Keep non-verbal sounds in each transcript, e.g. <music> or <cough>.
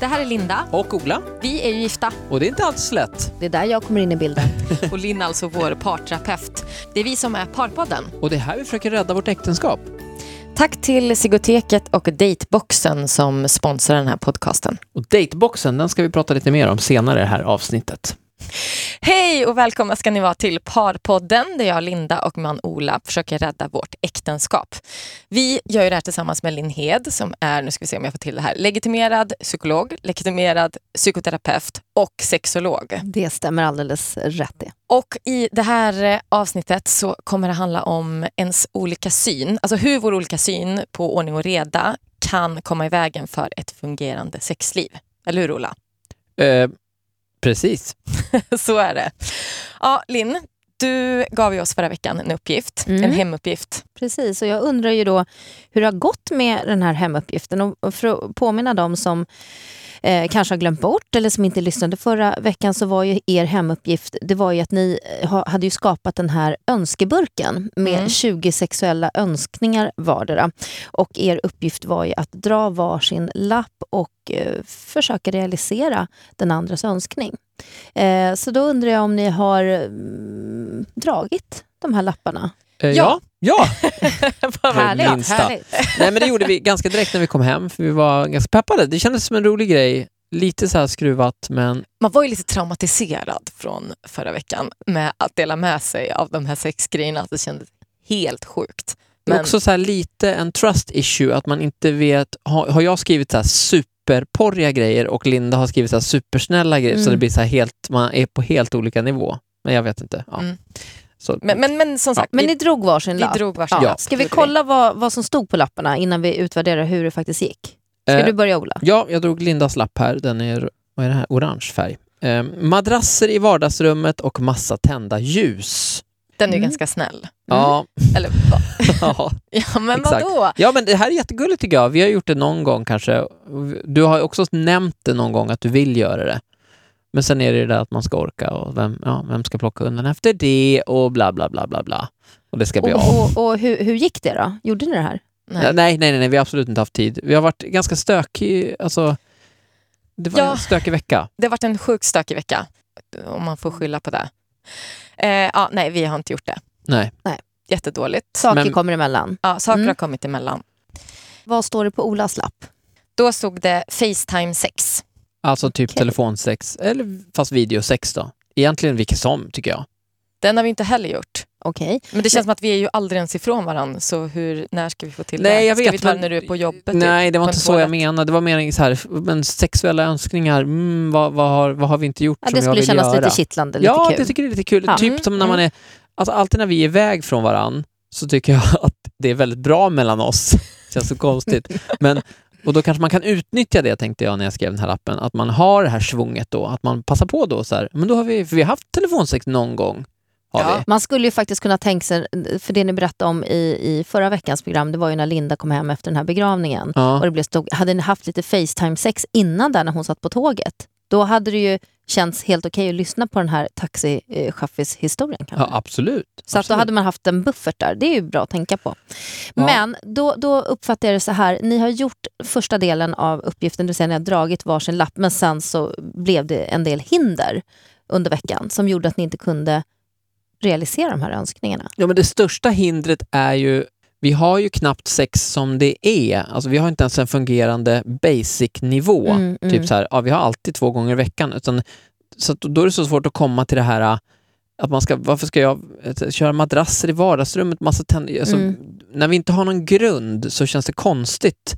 Det här är Linda. Och Ola. Vi är ju gifta. Och det är inte alls lätt. Det är där jag kommer in i bilden. <laughs> Och Linn alltså vår parterapeut. Det är vi som är Parpodden. Och det är här vi försöker rädda vårt äktenskap. Tack till Sigoteket och Dateboxen som sponsrar den här podcasten. Och dateboxen, den ska vi prata lite mer om senare i det här avsnittet. Hej och välkomna ska ni vara till Parpodden där jag, Linda och man Ola försöker rädda vårt äktenskap. Vi gör ju det här tillsammans med Linn Hed som är, nu ska vi se om jag får till det här, legitimerad psykolog, legitimerad psykoterapeut och sexolog. Det stämmer alldeles rätt det. Och i det här eh, avsnittet så kommer det handla om ens olika syn, alltså hur vår olika syn på ordning och reda kan komma i vägen för ett fungerande sexliv. Eller hur Ola? Eh, precis. <laughs> så är det. Ja, Linn, du gav ju oss förra veckan en uppgift, Mm. en hemuppgift. Precis, och jag undrar ju då hur det har gått med den här hemuppgiften. Och för att påminna dem som eh, kanske har glömt bort eller som inte lyssnade förra veckan så var ju er hemuppgift det var ju att ni eh, ha, hade ju skapat den här önskeburken med Mm. 20 sexuella önskningar vardera. Och er uppgift var ju att dra varsin lapp och eh, försöka realisera den andras önskning. Eh, så då undrar jag om ni har mm, dragit de här lapparna? Eh, Ja. ja. <laughs> Vad Härligt, minsta. härligt. Nej, men det gjorde vi ganska direkt när vi kom hem, för vi var ganska peppade. Det kändes som en rolig grej. Lite så skruvat, men Man var ju lite traumatiserad från förra veckan med att dela med sig av de här sex grejerna. Att det kändes helt sjukt. Men också så här lite en trust issue, att man inte vet, har, har jag skrivit så här superporriga grejer och Linda har skrivit så supersnälla grejer, så Mm. det blir så helt, man är på helt olika nivå. Men jag vet inte. Ja. Mm. Så, men, men, men som sagt, Men vi, ni drog varsin vi lapp? drog varsin Ja. lapp. Ska vi kolla vad, vad som stod på lapparna innan vi utvärderar hur det faktiskt gick? Ska eh, du börja Ola? Ja, jag drog Lindas lapp här. Den är, vad är det här? orange färg. Eh, madrasser i vardagsrummet och massa tända ljus. Den är ju Mm. ganska snäll. Ja, Eller vad? <laughs> ja. Ja, men Exakt. vadå? ja, men det här är jättegulligt tycker jag. Vi har gjort det någon gång kanske. Du har också nämnt det någon gång att du vill göra det. Men sen är det det där att man ska orka och vem, ja, vem ska plocka undan efter det och bla bla bla bla bla. Och det ska bli Och, av. och, och hur, hur gick det då? Gjorde ni det här? Nej. Nej. nej, nej, nej, vi har absolut inte haft tid. Vi har varit ganska stökig, alltså. Det var Ja. en stökig vecka. Det har varit en sjukt stökig vecka, om man får skylla på det. Eh, ja, nej, vi har inte gjort det. Nej. Jättedåligt. Saker Men- kommer emellan. Ja, saker Mm. har kommit emellan. Vad står det på Olas lapp? Då stod det Facetime sex. Alltså typ Okej. telefonsex, eller fast videosex då. Egentligen vilket som, tycker jag. Den har vi inte heller gjort. Okej. Men det känns som att vi är ju aldrig ens ifrån varandra, så hur, när ska vi få till Nej, det? jag ska vet, vi ta det men- när du är på jobbet? Nej, det var inte så jag menade. Det var mer så här, men sexuella önskningar, mm, vad, vad, har, vad har vi inte gjort Ja, som det jag skulle vill kännas göra? lite kittlande, lite ja, kul. det tycker jag är lite kul. Ja. Typ Mm, som när man är, alltså alltid när vi är iväg från varann så tycker jag <laughs> att det är väldigt bra mellan oss. <laughs> känns så konstigt. Men, och då kanske man kan utnyttja det tänkte jag när jag skrev den här lappen, att man har det här svunget då, att man passar på då så här, men då har vi, för vi har haft telefonsex någon gång. Ja. Man skulle ju faktiskt kunna tänka sig, för det ni berättade om i, i förra veckans program, det var ju när Linda kom hem efter den här begravningen. Ja. Och det blev stod, hade ni haft lite Facetime-sex innan där när hon satt på tåget, då hade det ju känts helt okej att lyssna på den här taxichaffis-historien. kanske. ja, absolut. Så att då absolut. hade man haft en buffert där. Det är ju bra att tänka på. Ja. Men då, då uppfattar jag det så här. Ni har gjort första delen av uppgiften, det vill säga ni har dragit varsin lapp, men sen så blev det en del hinder under veckan som gjorde att ni inte kunde realisera de här önskningarna. Ja, men det största hindret är ju, vi har ju knappt sex som det är. Alltså vi har inte ens en fungerande basic-nivå. Mm, mm. Typ så här, ja, vi har alltid två gånger i veckan. Utan, så då är det så svårt att komma till det här äh, att man ska, varför ska jag köra madrasser i vardagsrummet, massa tänd, alltså, Mm. När vi inte har någon grund så känns det konstigt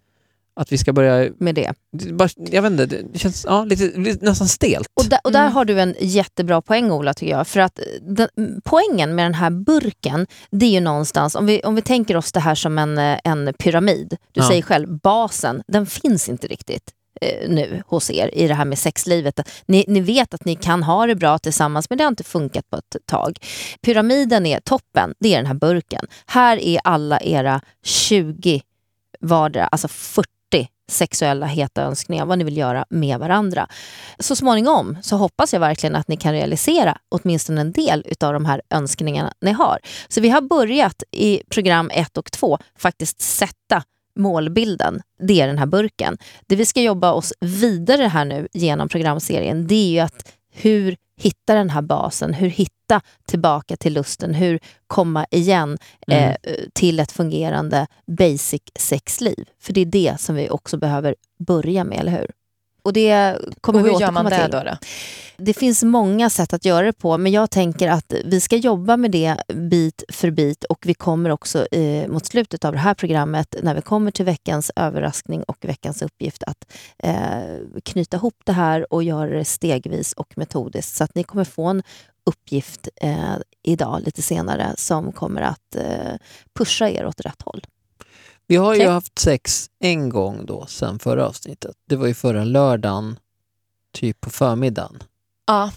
att vi ska börja, med det. bara, jag vet inte, det känns ja, lite, lite nästan stelt. Och, där, och där Mm. har du en jättebra poäng Ola tycker jag. För att den, poängen med den här burken, det är ju någonstans, om vi, om vi tänker oss det här som en, en pyramid. Du Ja. säger själv, basen, den finns inte riktigt eh, nu hos er i det här med sexlivet. Ni, ni vet att ni kan ha det bra tillsammans men det har inte funkat på ett tag. Pyramiden är toppen, det är den här burken. Här är alla era 20 vardera, alltså 40 sexuella heta önskningar, vad ni vill göra med varandra. Så småningom så hoppas jag verkligen att ni kan realisera åtminstone en del utav de här önskningarna ni har. Så vi har börjat i program 1 och 2 faktiskt sätta målbilden, det är den här burken. Det vi ska jobba oss vidare här nu genom programserien, det är ju att hur hitta den här basen, hur hitta tillbaka till lusten, hur komma igen Mm. eh, till ett fungerande basic sexliv. För det är det som vi också behöver börja med, eller hur? Och det kommer Och vi hur gör återkomma man det till. då? då? Det finns många sätt att göra det på, men jag tänker att vi ska jobba med det bit för bit och vi kommer också eh, mot slutet av det här programmet, när vi kommer till veckans överraskning och veckans uppgift, att eh, knyta ihop det här och göra det stegvis och metodiskt. Så att ni kommer få en uppgift eh, idag, lite senare, som kommer att eh, pusha er åt rätt håll. Vi har ju haft sex en gång då sen förra avsnittet. Det var ju förra lördagen, typ på förmiddagen. Ja,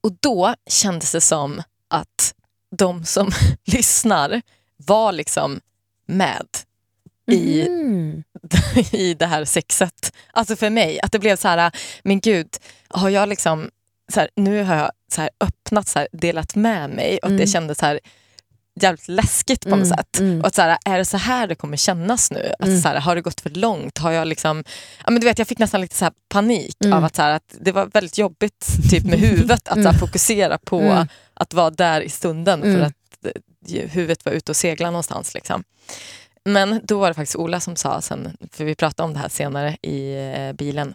och då kändes det som att de som <laughs> lyssnar var liksom med i, Mm. <laughs> i det här sexet. Alltså för mig, att det blev så här, men gud, har jag liksom, så här, nu har jag så här öppnat, så här, delat med mig och att det Mm. kändes så här jävligt läskigt på något Mm, sätt. mm. Och att så här, är det så här det kommer kännas nu? Att Mm. så här, har det gått för långt? Har jag liksom, ja, men du vet, jag fick nästan lite så här panik Mm. av att, så här, att det var väldigt jobbigt typ med huvudet att så här, Mm. fokusera på Mm. att vara där i stunden Mm. för att eh, huvudet var ute och segla någonstans. Liksom. Men då var det faktiskt Ola som sa sen, för vi pratade om det här senare i eh, bilen.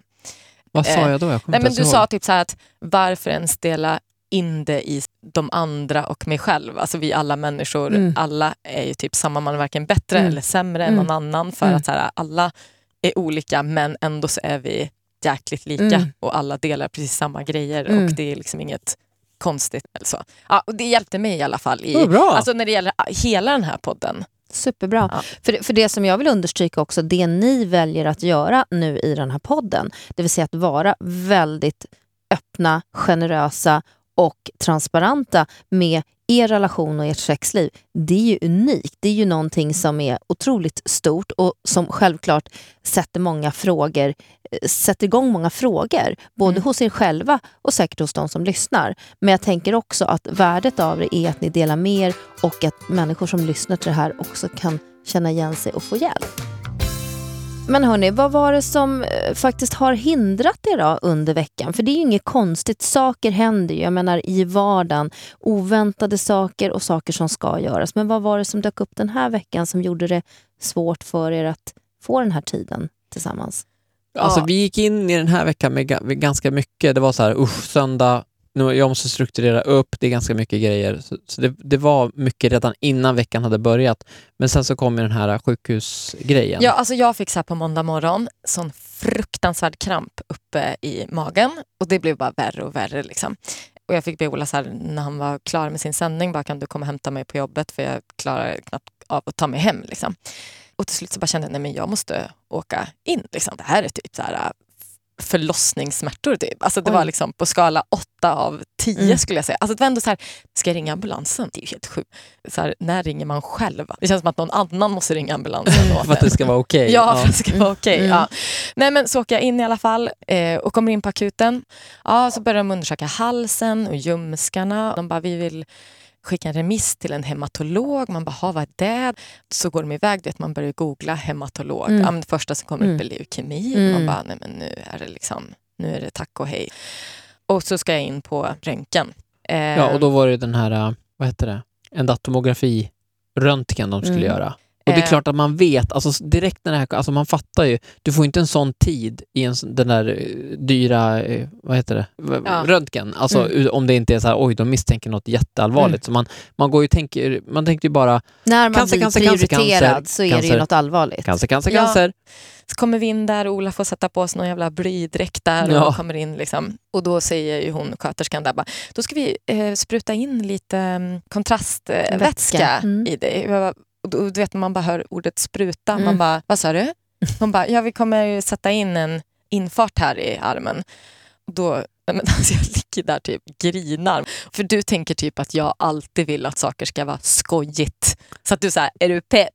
Vad sa Eh, jag då? Jag Nej, men du ihåg. sa typ så här att varför ens dela in det i de andra och mig själv. Alltså vi alla människor, Mm. alla är ju typ samma, man är varken bättre Mm. eller sämre Mm. än någon annan för Mm. att så här, alla är olika men ändå så är vi jäkligt lika Mm. och alla delar precis samma grejer Mm. och det är liksom inget konstigt eller så. Ja, och det hjälpte mig i alla fall i, Oh, alltså när det gäller hela den här podden. Superbra. Ja. För, för det som jag vill understryka också, det ni väljer att göra nu i den här podden, det vill säga att vara väldigt öppna, generösa och transparenta med er relation och ert sexliv, det är ju unikt. Det är ju någonting som är otroligt stort och som självklart sätter många frågor, eh, sätter igång många frågor, både Mm. hos er själva och säkert hos de som lyssnar. Men jag tänker också att värdet av det är att ni delar med er och att människor som lyssnar till det här också kan känna igen sig och få hjälp. Men hörni, vad var det som eh, faktiskt har hindrat er då under veckan? För det är ju inget konstigt, saker händer ju. Jag menar i vardagen, oväntade saker och saker som ska göras. Men vad var det som dök upp den här veckan som gjorde det svårt för er att få den här tiden tillsammans? Alltså Ja. vi gick in i den här veckan med ganska mycket. Det var så här, usch, söndag, nu, jag måste strukturera upp, det är ganska mycket grejer. Så, så det, det var mycket redan innan veckan hade börjat. Men sen så kom ju den här sjukhusgrejen. Ja, alltså jag fick så här på måndag morgon sån fruktansvärd kramp uppe i magen och det blev bara värre och värre. Liksom. Och jag fick be Ola så här, när han var klar med sin sändning, bara kan du komma och hämta mig på jobbet för jag klarar knappt av att ta mig hem. Liksom. Och till slut så bara kände jag, nej men jag måste åka in. Liksom. Det här är typ så här förlossningssmärtor. Typ. Alltså det Oj. var liksom på skala 8 av 10 Mm. skulle jag säga. Alltså det var ändå så här, ska jag ringa ambulansen? Det är ju helt sjukt. Så här, när ringer man själv? Det känns som att någon annan måste ringa ambulansen <laughs> för att det ska vara okej. Ja, för att det ska vara okej. Mm. Ja. Nej, men så åker jag in i alla fall eh, och kommer in på akuten. Ja, så börjar de undersöka halsen och ljumskarna. De bara, vi vill skicka en remiss till en hematolog. Man bara, "Ha, vad är det? Så går de iväg, vet, man börjar googla hematolog. Mm. Ja, men det första som kommer upp är Mm. leukemi. Mm. Man bara, nej men nu är det liksom, nu är det tack och hej. Och så ska jag in på röntgen. Eh, Ja, och då var det den här, äh, vad heter det, en datomografi röntgen de skulle Mm. göra. Och det är Eh. klart att man vet, alltså direkt när det här, alltså man fattar ju, du får inte en sån tid i en, den där eh, dyra, eh, vad heter det, Ja. röntgen. Alltså Mm. om det inte är så här, oj de misstänker något jätteallvarligt. Så man, man går ju tänker, man tänker ju bara När man Cancer, blir cancer, cancer, prioriterad cancer, så är det ju cancer. något allvarligt. cancer, cancer, Ja. cancer. Så kommer vi in där och Ola får sätta på sig någon jävla blydräkt där Ja. och kommer in liksom. Och då säger ju hon, sköterskan där bara, då ska vi eh, spruta in lite um, kontrastvätska Vätska. Mm. i dig. Och då, du vet när man bara hör ordet spruta, Mm. man bara, vad sa du? Hon bara, ja vi kommer ju sätta in en infart här i armen. Och Då, men <laughs> alltså jag ligger där typ grinar. För du tänker typ att jag alltid vill att saker ska vara skojigt. Så att du säger, är du pepp?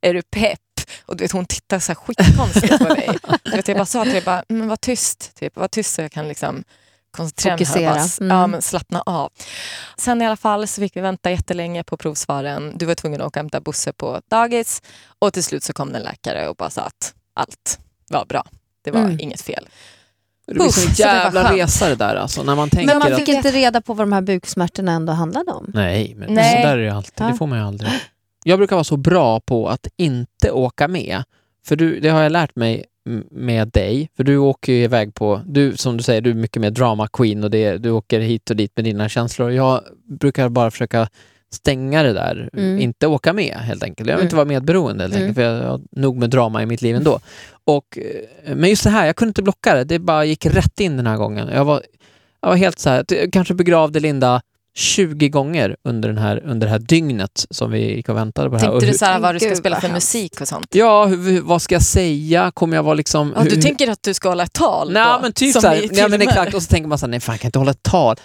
Är du pepp? Och du vet, hon tittar så här skitkonstigt på dig. <laughs> Du vet, jag bara sa till dig, bara, men var tyst, typ, var tyst så jag kan liksom koncentrera mig här och bara, Fokusera. Mm. ja, men slappna av. Sen i alla fall så fick vi vänta jättelänge på provsvaren. Du var tvungen att åka och hämta Bosse på dagis och till slut så kom en läkare och bara sa att allt var bra. Det var Mm. inget fel. Det blir en Uff, så det var jävla resa det där alltså, när man tänker Men man att... fick inte reda på vad de här buksmärtorna ändå handlade om. Nej, men Nej. så där är det alltid. Ja. Det får man ju aldrig. Jag brukar vara så bra på att inte åka med. För du, det har jag lärt mig med dig. För du åker ju iväg på, du, som du säger, du är mycket mer drama queen och det, du åker hit och dit med dina känslor. Jag brukar bara försöka stänga det där, Mm. inte åka med helt enkelt. Jag vill Mm. inte vara medberoende helt Mm. enkelt, för jag har nog med drama i mitt liv ändå. Och, eh, men just det här, jag kunde inte blocka det, det bara gick rätt in den här gången. Jag var, jag var helt så här, kanske begravde Linda 20 gånger under, den här, under det här dygnet som vi gick och väntade på det här. Tänkte du så här, vad du ska gud, spela för musik och sånt? ja, hur, vad ska jag säga? Kommer jag vara liksom... Ja, du hur, tänker att du ska hålla ett tal Nej då, men typ som såhär, i nej men exakt, och så tänker man såhär, nej fan jag kan inte hålla ett tal.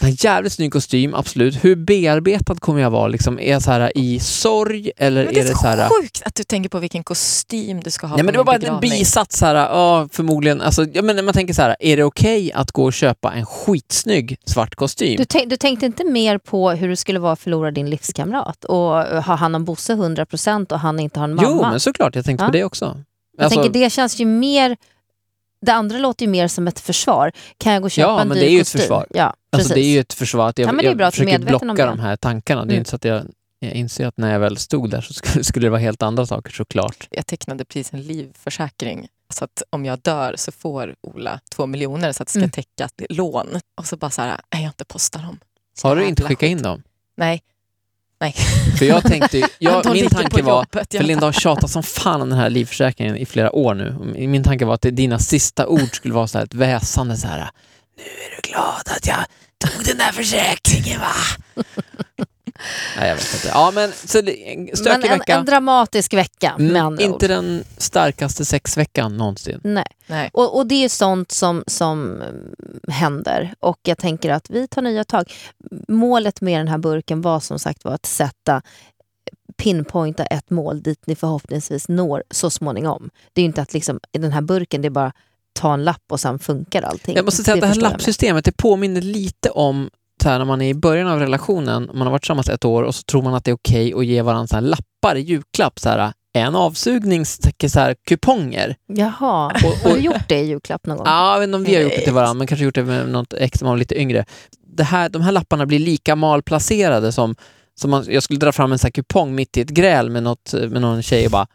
En jävligt snygg kostym, absolut. Hur bearbetad kommer jag vara? Liksom, är jag så här i sorg eller Men det är det så så här... sjukt att du tänker på vilken kostym du ska ha Nej men det var bara en begravning. bisats såhär, ja förmodligen, alltså, ja, men man tänker så här, är det okej att gå och köpa en skitsnygg svart kostym? Du, tänk, du tänkte inte mer på hur det skulle vara att förlora din livskamrat och ha hand om Bosse 100% och han inte har en mamma? Jo men såklart, jag tänkte Ja. på det också. Jag Alltså, tänker det känns ju mer... Det andra låter ju mer som ett försvar. Kan jag gå och köpa Ja, en men dyr det är ju ett kostym? försvar. Ja, precis. Alltså det är ju ett försvar att jag, Ja, men det är bra jag försöker medveten om blocka de här tankarna. Det är Mm. inte så att jag, jag inser att när jag väl stod där så skulle, skulle det vara helt andra saker såklart. Jag tecknade precis en livförsäkring. Så att om jag dör så får Ola två miljoner så att det ska Mm. täcka lån. Och så bara så här, nej jag inte postar dem. Så Har du inte skickat skit. in dem? Nej. För jag tänkte, <laughs> jag, min tanke var, jobbet. för Linda har tjatat som fan om den här livförsäkringen i flera år nu. Min tanke var att dina sista ord skulle vara så här ett väsande så här. Nu är du glad att jag tog den där försäkringen va? Nej jag vet inte. Ja men så det- en Men en, vecka. en dramatisk vecka med Mm, andra inte ord. den starkaste sexveckan någonsin. Nej. Nej. Och, och det är sånt som, som mm, händer och jag tänker att vi tar nya tag. Målet med den här burken var som sagt var att sätta pinpointa ett mål dit ni förhoppningsvis når så småningom. Det är ju inte att liksom, i den här burken, det är bara ta en lapp och sen funkar allting. Jag måste säga att det här lappsystemet, det påminner lite om så här, när man är i början av relationen, man har varit tillsammans ett år och så tror man att det är okej att ge varandra så här lappar i julklapp. Så här, en avsugningskuponger. Jaha, Och- har och- du gjort det i julklapp någon gång? Ja, jag vet inte om vi har gjort det till varandra, men kanske gjort det med något ex som var lite yngre. Det här, de här lapparna blir lika malplacerade som, som man, jag skulle dra fram en så här kupong mitt i ett gräl med, något, med någon tjej och bara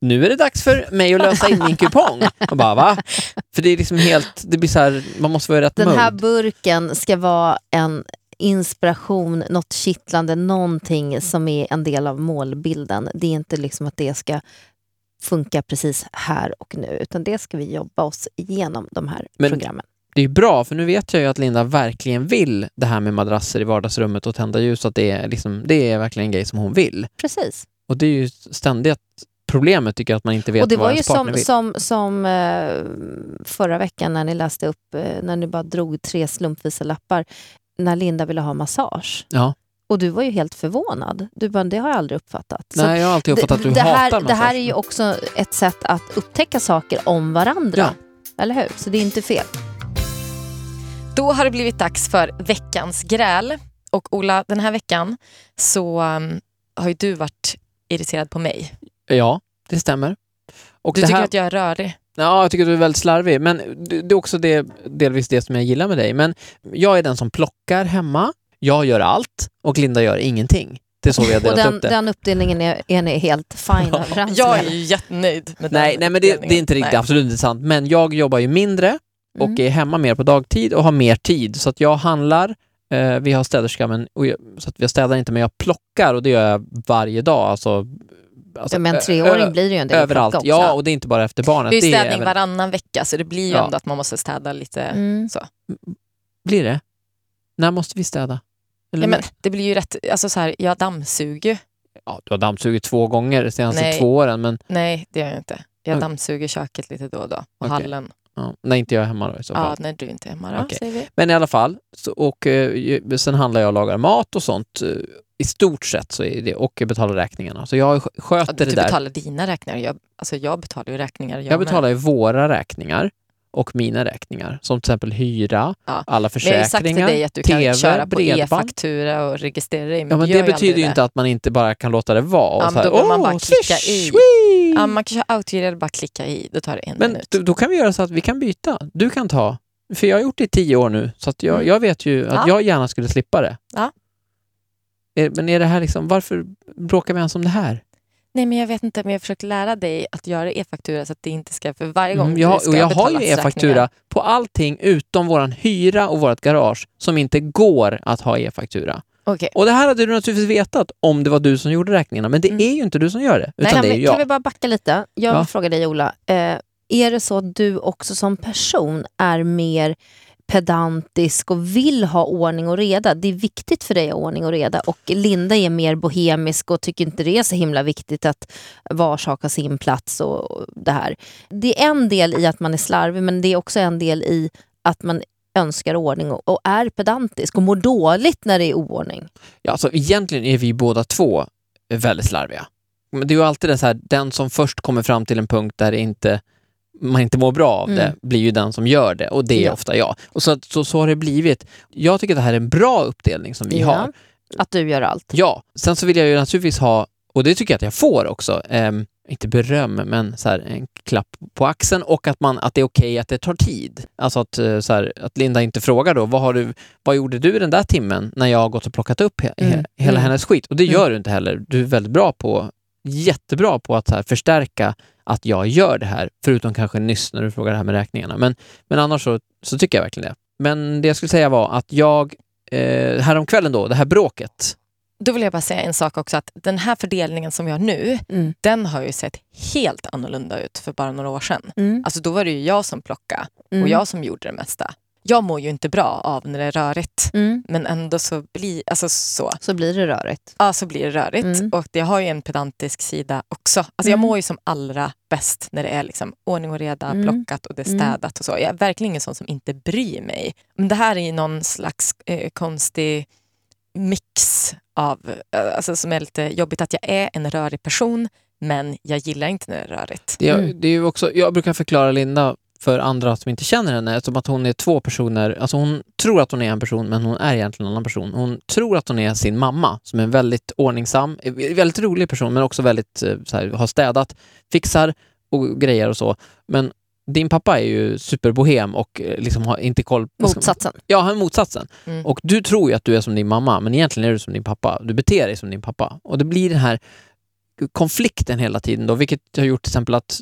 nu är det dags för mig att lösa in min kupong. Och bara va? För det är liksom helt, det blir så här, man måste vara i rätt Den här mode. burken ska vara en inspiration, något kittlande, någonting som är en del av målbilden. Det är inte liksom att det ska funka precis här och nu, utan det ska vi jobba oss igenom de här Men- programmen. Det är bra, för nu vet jag ju att Linda verkligen vill det här med madrasser i vardagsrummet och tända ljus, att det är, liksom, det är verkligen en grej som hon vill. Precis. Och det är ju ständigt problemet tycker jag, att man inte vet och det vad var ju ens partner som, vill. som, som eh, förra veckan när ni läste upp, eh, när ni bara drog tre slumpvisa lappar, när Linda ville ha massage. Ja. Och du var ju helt förvånad. Du bara, det har jag aldrig uppfattat. Så Nej, jag har alltid uppfattat att du det, hatar här, massage. det här är ju också ett sätt att upptäcka saker om varandra. Eller hur? Så det är inte fel. Då har det blivit dags för veckans gräl. Och Ola, den här veckan så um, har ju du varit irriterad på mig. Ja, det stämmer. Och Du det tycker här... att jag är rörig. Ja, jag tycker att du är väldigt slarvig, men det är också det, delvis det som jag gillar med dig. Men jag är den som plockar hemma, jag gör allt och Linda gör ingenting. Det är så vi har <laughs> Och delat den, upp det. den uppdelningen är, är ni helt fine överens Jag är ju jättenöjd med Nej, den nej, men det, det är inte riktigt, Nej. absolut inte sant. Men jag jobbar ju mindre och Mm. är hemma mer på dagtid och har mer tid. Så att jag handlar, eh, vi har städerska, men, och jag, så att jag städar inte, men jag plockar och det gör jag varje dag. Alltså, alltså, Ja, men treåring blir det ju en del Överallt, plocka ja, också. och det är inte bara efter barnet. Det är ju det är städning även- varannan vecka så det blir ju Ja. ändå att man måste städa lite. Mm. Så. Blir det? När måste vi städa? Eller Ja, men det blir ju rätt, alltså så här, jag dammsuger ja, du har dammsugit två gånger de senaste Nej. två åren, men Nej, det gör jag inte. Jag dammsuger köket lite då och då. Och Okej. hallen. Ja, när inte jag är hemma då i så fall. Ja, när du inte är hemma då, Okej. säger vi. Men i alla fall, så, och eh, ju- sen handlar jag och lagar mat och sånt. eh, I stort sett så är det, och jag betalar räkningarna. Så jag sk- Ja, sköter du det där. betalar dina räkningar. Jag, alltså jag betalar ju räkningar. jag betalar ju våra räkningar. Och mina räkningar. Som till exempel hyra, Ja. alla Men jag har ju sagt till försäkringar, dig att du kan TV, köra på bredband. e-faktura och registrera dig. Men, Ja, men det betyder ju inte att man inte bara kan låta det vara. och Ja, så här, då vill man bara "Åh, klicka swish, i." wee!" Ja, man kan köra autogiro bara klicka i, då tar det en Men minut. då, då kan vi göra så att vi kan byta. Du kan ta, för jag har gjort det i tio år nu, så jag, Mm. jag vet ju att Ja. jag gärna skulle slippa det. Ja. Är, men är det här liksom, varför bråkar vi ens om det här? Nej, men jag vet inte, men jag försöker lära dig att göra e-faktura så att det inte ska, för varje gång Mm, jag, ska och jag har ju e-faktura på allting utom våran hyra och vårt garage som inte går att ha e-faktura. Okej. Och det här hade du naturligtvis vetat om det var du som gjorde räkningarna, men det Mm. är ju inte du som gör det, utan kan, det är kan jag. vi bara backa lite? Jag vill Ja. fråga dig Ola. Eh, är det så att du också som person är mer pedantisk och vill ha ordning och reda? Det är viktigt för dig att ha ordning och reda och Linda är mer bohemisk och tycker inte det är så himla viktigt att var sak har sin plats och det här. Det är en del i att man är slarvig men det är också en del i att man önskar ordning och, och är pedantisk och mår dåligt när det är oordning. Ja, alltså, egentligen är vi båda två väldigt slarviga. Men det är ju alltid det så här, den som först kommer fram till en punkt där det inte, man inte mår bra av det, Mm. blir ju den som gör det och det är Ja. ofta jag. Och så, så, så har det blivit. Jag tycker att det här är en bra uppdelning som vi Ja. har. Att du gör allt. Ja, sen så vill jag ju naturligtvis ha, och det tycker jag att jag får också, ehm, inte beröm, men så här, en klapp på axeln och att, man, att det är okej att det tar tid. Alltså att, eh, så här, att Linda inte frågar då, vad, har du, vad gjorde du den där timmen när jag har gått och plockat upp he, he, Mm, hela mm. hennes skit? Och det Mm. gör du inte heller. Du är väldigt bra på, jättebra på att så här, förstärka att jag gör det här, förutom kanske nyss när du frågar det här med räkningarna. Men, men annars så, så tycker jag verkligen det. Men det jag skulle säga var att jag, eh, häromkvällen då, det här bråket, Då vill jag bara säga en sak också, att den här fördelningen som vi har nu, Mm. den har ju sett helt annorlunda ut för bara några år sedan. Mm. Alltså då var det ju jag som plockade och Mm. jag som gjorde det mesta. Jag mår ju inte bra av när det är rörigt, Mm. men ändå så blir, alltså så, Så blir det rörigt. ja, så blir det rörigt. Mm. Och det har ju en pedantisk sida också. Alltså jag Mm. mår ju som allra bäst när det är liksom ordning och reda, Mm. plockat och det är Mm. städat och så. Jag är verkligen ingen sån som inte bryr mig. Men det här är ju någon slags eh, konstig mix av, eh, alltså som är lite jobbigt att jag är en rörig person men jag gillar inte när det är rörigt. Det, är- Mm. det är ju också, jag brukar förklara Linda för andra som inte känner henne som att hon är två personer. Alltså hon tror att hon är en person men hon är egentligen en annan person. Hon tror att hon är sin mamma som är en väldigt ordningsam, eh, väldigt rolig person men också väldigt eh, så här, har städat, fixar och grejer och så. Men din pappa är ju superbohem och eh, liksom har inte koll... ska man- Motsatsen. Ja, han är motsatsen. Mm. Och du tror ju att du är som din mamma, men egentligen är du som din pappa. Du beter dig som din pappa. Och det blir den här konflikten hela tiden då, vilket har gjort till exempel att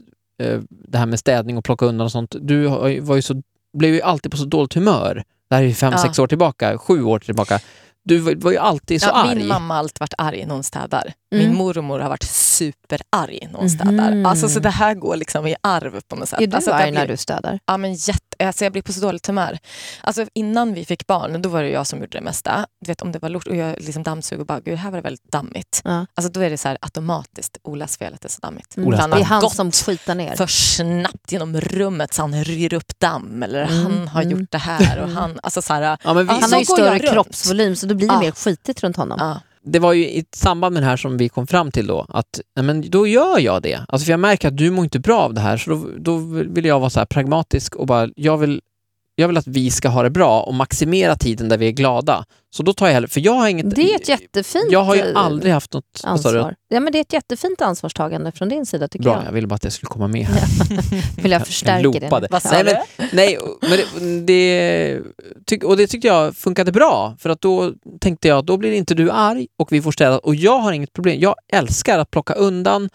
det här med städning och plocka undan och sånt, du var ju så, blev ju alltid på så dåligt humör. Det här är ju fem, Ja. sex år tillbaka, sju år tillbaka. Du var, var ju alltid så Ja, arg. min mamma har alltid varit arg när hon städar. Mm. Min mormor har varit superarg när hon städar. Mhm. Alltså, så det här går liksom i arv på något sätt. Är du alltså, det arg när blir- du städar? Ja, men jätte, alltså jag blir på så dåligt humör. Alltså innan vi fick barn, då var det jag som gjorde det mesta. Du vet om det var lort och jag liksom dammsug och bara, gud här var det väldigt dammigt. Ja. Alltså då är det så här automatiskt Olas fel att det är så dammigt. Mm. Han Det är han gått som skitar ner. för snabbt genom rummet så han ryr upp damm eller Mm, han har mm. gjort det här och han, alltså så här, Ja, vi, Ja, Han har ju större kroppsvolym så då blir det Ja. mer skitigt runt honom. ja det var ju i samband med det här som vi kom fram till då, att nej, men då gör jag det. Alltså för jag märker att du mår inte bra av det här, så då, då vill jag vara så här pragmatisk och bara, jag vill, jag vill att vi ska ha det bra och maximera tiden där vi är glada. Så då tar jag hellre, för jag har inget... Det är ett jättefint Jag har ju eh, aldrig haft något... ansvar. Ja, men det är ett jättefint ansvarstagande från din sida tycker Bra, jag. jag ville bara att det skulle komma med här. <laughs> Vill jag förstärka det. Vad Nej, men, nej, men det, det, och det tyckte jag funkade bra, för att då tänkte jag, då blir inte du arg och vi får städa. Och jag har inget problem. Jag älskar att plocka undan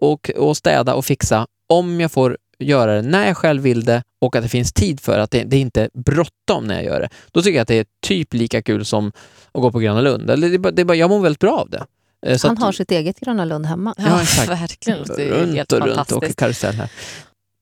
och, och städa och fixa om jag får göra det när jag själv vill det och att det finns tid för att det, det är inte är bråttom när jag gör det. Då tycker jag att det är typ lika kul som att gå på Gröna Lund. Eller det är bara, det jag mår väldigt bra av det. Eh, så Han att- har sitt eget Gröna Lund hemma. Ja, exakt. verkligen. Det är runt helt och runt och åker karusell här.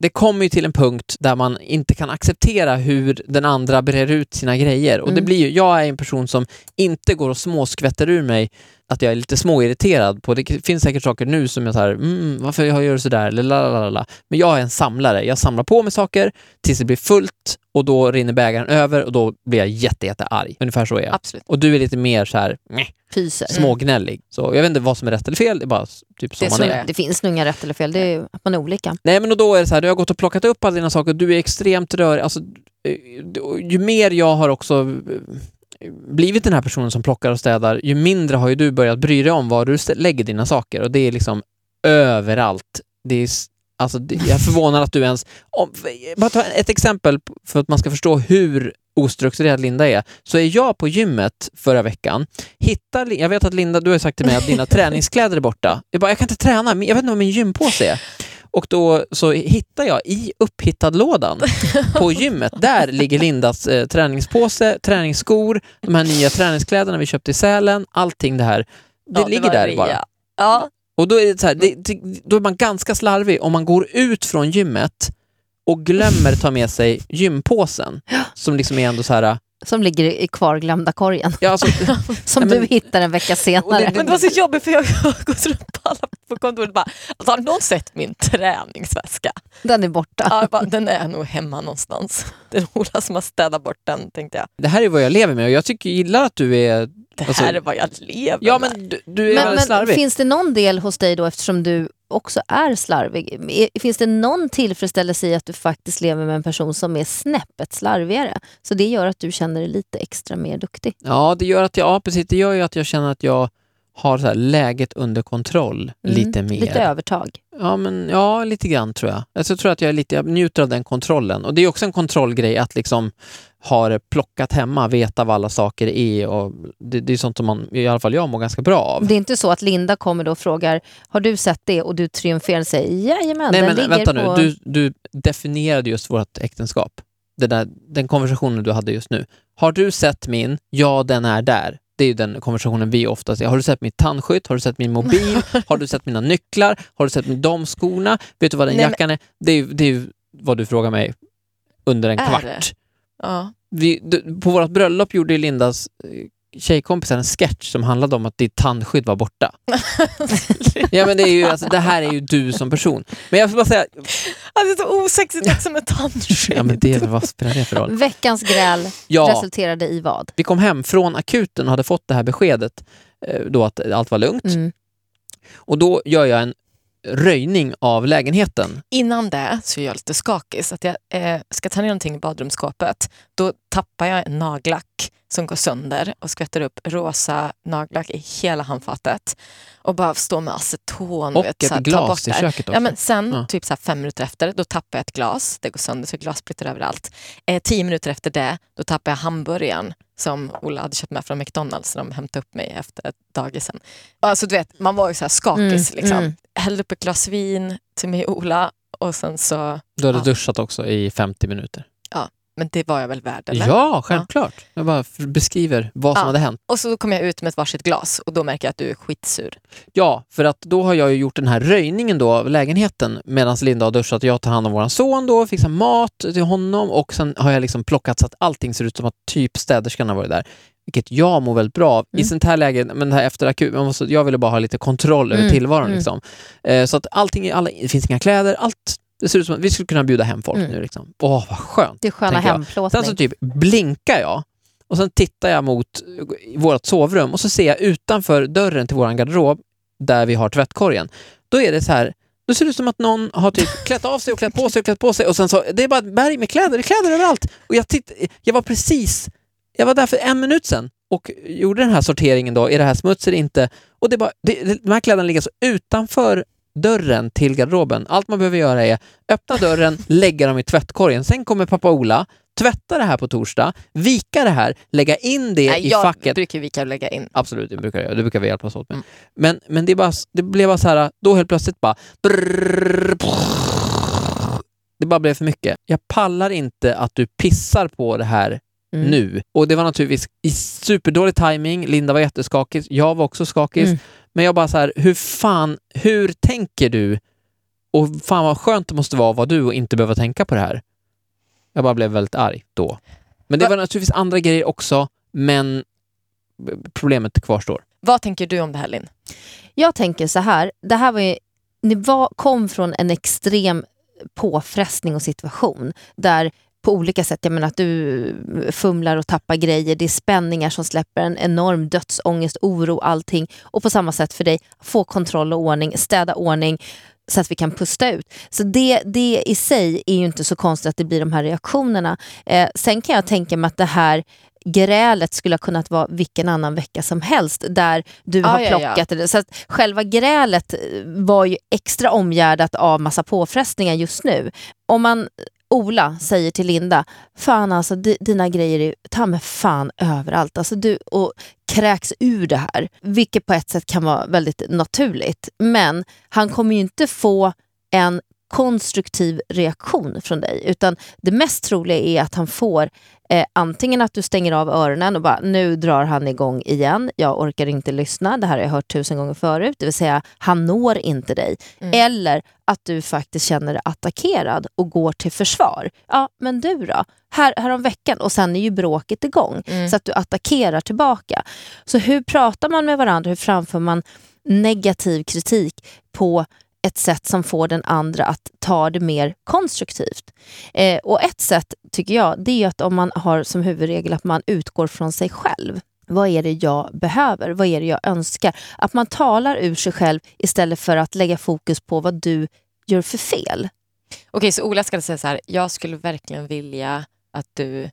Det kommer ju till en punkt där man inte kan acceptera hur den andra brer ut sina grejer. Och det Mm. blir ju, jag är en person som inte går och småskvätter ur mig att jag är lite småirriterad på. Det finns säkert saker nu som jag säger, mm, varför jag gör sådär, lalalala. Men jag är en samlare. Jag samlar på mig saker tills det blir fullt och då rinner bägaren över och då blir jag jätte, jätte arg. Ungefär så är jag. Absolut. Och du är lite mer så här, "Meh." Pyser. smågnällig. Så jag vet inte vad som är rätt eller fel, det är bara typ så Det man är. det är. Det finns nog inga rätt eller fel, det är att man är olika. Nej men och då är det så här, du har gått och plockat upp alla dina saker, du är extremt rörig. Alltså, eh, ju mer jag har också eh, blivit den här personen som plockar och städar, ju mindre har ju du börjat bry dig om var du lägger dina saker och det är liksom överallt. Det är, alltså, det, jag är förvånad att du ens... Om, bara ta ett exempel för att man ska förstå hur ostrukturerad Linda är, så är jag på gymmet förra veckan, hittar, jag vet att Linda, du har sagt till mig att dina <laughs> träningskläder är borta. Jag bara, jag kan inte träna, jag vet inte vad min gympåse är. Och då så hittar jag i upphittad-lådan på gymmet, där ligger Lindas eh, träningspåse, träningsskor, de här nya träningskläderna vi köpte i Sälen, allting det här. Det Ja, ligger var där rea. bara. Ja, Och då är, det så här, det, det- då är man ganska slarvig om man går ut från gymmet och glömmer ta med sig gympåsen. Som liksom är ändå så här... Som ligger i kvarglömda korgen. Ja, alltså, <laughs> Som Nej, men- du hittar en vecka senare. men det var så jobbigt för jag har gått runt på alla på kontoret och bara, alltså, har någon sett min träningsväska? Den är borta. Ja, bara, den är nog hemma någonstans. Det är Ola som har städat bort den tänkte jag. det här är vad jag lever med och jag tycker gillar att du är... Det här Alltså- är vad jag lever Ja, med. men du, du är Men, väldigt men slarvig. finns det någon del hos dig då, eftersom du också är slarvig, finns det någon tillfredsställelse i att du faktiskt lever med en person som är snäppet slarvigare? Så det gör att du känner dig lite extra mer duktig. Ja, det gör att jag, ja, precis, det gör ju att jag känner att jag har så här läget under kontroll Mm, lite mer. Lite övertag. Ja, men, ja, lite grann tror jag. Alltså, jag tror att jag, är lite, jag njuter av den kontrollen. Och det är också en kontrollgrej att liksom ha det plockat hemma, veta vad alla saker är. Och det, det är sånt som man, i alla fall jag mår ganska bra av. Det är inte så att Linda kommer då och frågar, har du sett det? Och du triumferar och säger, jajamän, Nej, den men ligger vänta på... nu. Du, du definierade just vårt äktenskap. Det där, den konversationen du hade just nu. Har du sett min? Ja, den är där. Det är ju den konversationen vi oftast har. Har du sett mitt tandskydd? Har du sett min mobil? <laughs> Har du sett mina nycklar? Har du sett de skorna? Vet du vad den Nej, men- jackan är? Det är, det är vad du frågar mig under en Är kvart. det? Ja. Vi, på vårt bröllop gjorde ju Lindas eh, tjejkompisar en sketch som handlade om att ditt tandskydd var borta. <laughs> Ja men det, är ju, alltså, det här är ju du som person. Men jag får bara säga, Alltså, det är så osexigt också med tandskydd. ja men det vad spelar det för roll? Veckans gräl Ja, resulterade i vad? vi kom hem från akuten och hade fått det här beskedet eh, då att allt var lugnt. Mm. Och då gör jag en röjning av lägenheten. Innan det så är jag lite skakig. Så att jag eh, ska ta ner någonting i badrumsskåpet. Då tappar jag en nagellack som går sönder och skvätter upp rosa nagellack i hela handfatet. Och bara står med aceton. Och vet, ett så här, ta glas bort i köket också. Ja, men sen, Ja. typ så här fem minuter efter, då tappar jag ett glas. Det går sönder så glassplitter överallt. Eh, tio minuter efter det, då tappar jag hamburgaren som Ola hade köpt med från McDonalds när de hämtade upp mig efter dagisen. Alltså du vet, man var ju så här skakis. Mm, liksom. mm. Hällde upp ett glas vin till mig och Ola och sen så, Du hade Ja. duschat också i 50 minuter. Men det var jag väl värd eller? Ja, självklart. Jag bara beskriver vad som Ja. hade hänt. Och så kom jag ut med ett varsitt glas och då märker jag att du är skitsur. Ja, för att då har jag ju gjort den här röjningen då av lägenheten medan Linda har duschat och jag tar hand om våran son då, fixar mat till honom och sen har jag liksom plockat så att allting ser ut som att typ städerskan har varit där. Vilket jag mår väldigt bra av. I Mm. sånt här läge, men det här efter akut, jag ville bara ha lite kontroll över Mm, tillvaron mm. liksom. Eh, så att allting, alla, det finns inga kläder, allt, det ser ut som att vi skulle kunna bjuda hem folk Mm. nu liksom. Åh, vad skönt. Det är sköna hemplåtning. Sen så typ blinkar jag och sen tittar jag mot vårt sovrum och så ser jag utanför dörren till våran garderob där vi har tvättkorgen. Då är det så här, då ser det ut som att någon har typ <laughs> klätt av sig och klätt på sig och klätt på sig och sen så, det är bara ett berg med kläder, det är kläder överallt. Och jag, titt, jag var precis, jag var där för en minut sedan och gjorde den här sorteringen då, är det här smuts eller inte? Och det är bara, det, det, de här kläderna ligger så utanför dörren till garderoben. Allt man behöver göra är öppna dörren, <laughs> lägga dem i tvättkorgen. Sen kommer pappa Ola, tvätta det här på torsdag, vika det här, lägga in det Nej, i jag facket. brukar vika och lägga in. Absolut, det brukar jag. Det brukar vi hjälpas åt med. Mm. Men, men det, är bara, det blev bara så här, då helt plötsligt bara... brrrr, Det bara blev för mycket. Jag pallar inte att du pissar på det här Mm. nu. Och det var naturligtvis i superdålig timing. Linda var jätteskakig, jag var också skakig. Mm. Men jag bara så här, hur fan, hur tänker du? Och fan vad skönt det måste vara att vara du och inte behöva tänka på det här. Jag bara blev väldigt arg då. Men det Va- var naturligtvis andra grejer också, men problemet kvarstår. Vad tänker du om det här Linn? Jag tänker så här, det här var ju, ni var, kom från en extrem påfrestning och situation där på olika sätt. Jag menar att du fumlar och tappar grejer, det är spänningar som släpper en enorm dödsångest, oro, allting. Och på samma sätt för dig, få kontroll och ordning, städa ordning så att vi kan pusta ut. Så det, det i sig är ju inte så konstigt att det blir de här reaktionerna. Eh, sen kan jag tänka mig att det här grälet skulle ha kunnat vara vilken annan vecka som helst där du Ah, har ja, plockat det. Så att själva grälet var ju extra omgärdat av massa påfrestningar just nu. Om man Ola säger till Linda, fan alltså dina grejer är ta med fan överallt. Alltså du, och kräks ur det här. Vilket på ett sätt kan vara väldigt naturligt. Men han kommer ju inte få en konstruktiv reaktion från dig. Utan det mest troliga är att han får eh, antingen att du stänger av öronen och bara nu drar han igång igen. Jag orkar inte lyssna. Det här har jag hört tusen gånger förut. Det vill säga han når inte dig. Eller att du faktiskt känner dig attackerad och går till försvar. Ja, men du då? Här, här om veckan och sen är ju bråket igång. Så att du attackerar tillbaka. Så hur pratar man med varandra? Hur framför man negativ kritik på ett sätt som får den andra att ta det mer konstruktivt. Eh, och ett sätt, tycker jag, det är att om man har som huvudregel att man utgår från sig själv. Vad är det jag behöver? Vad är det jag önskar? Att man talar ur sig själv istället för att lägga fokus på vad du gör för fel. Okej, så Ola ska säga så här, jag skulle verkligen vilja att du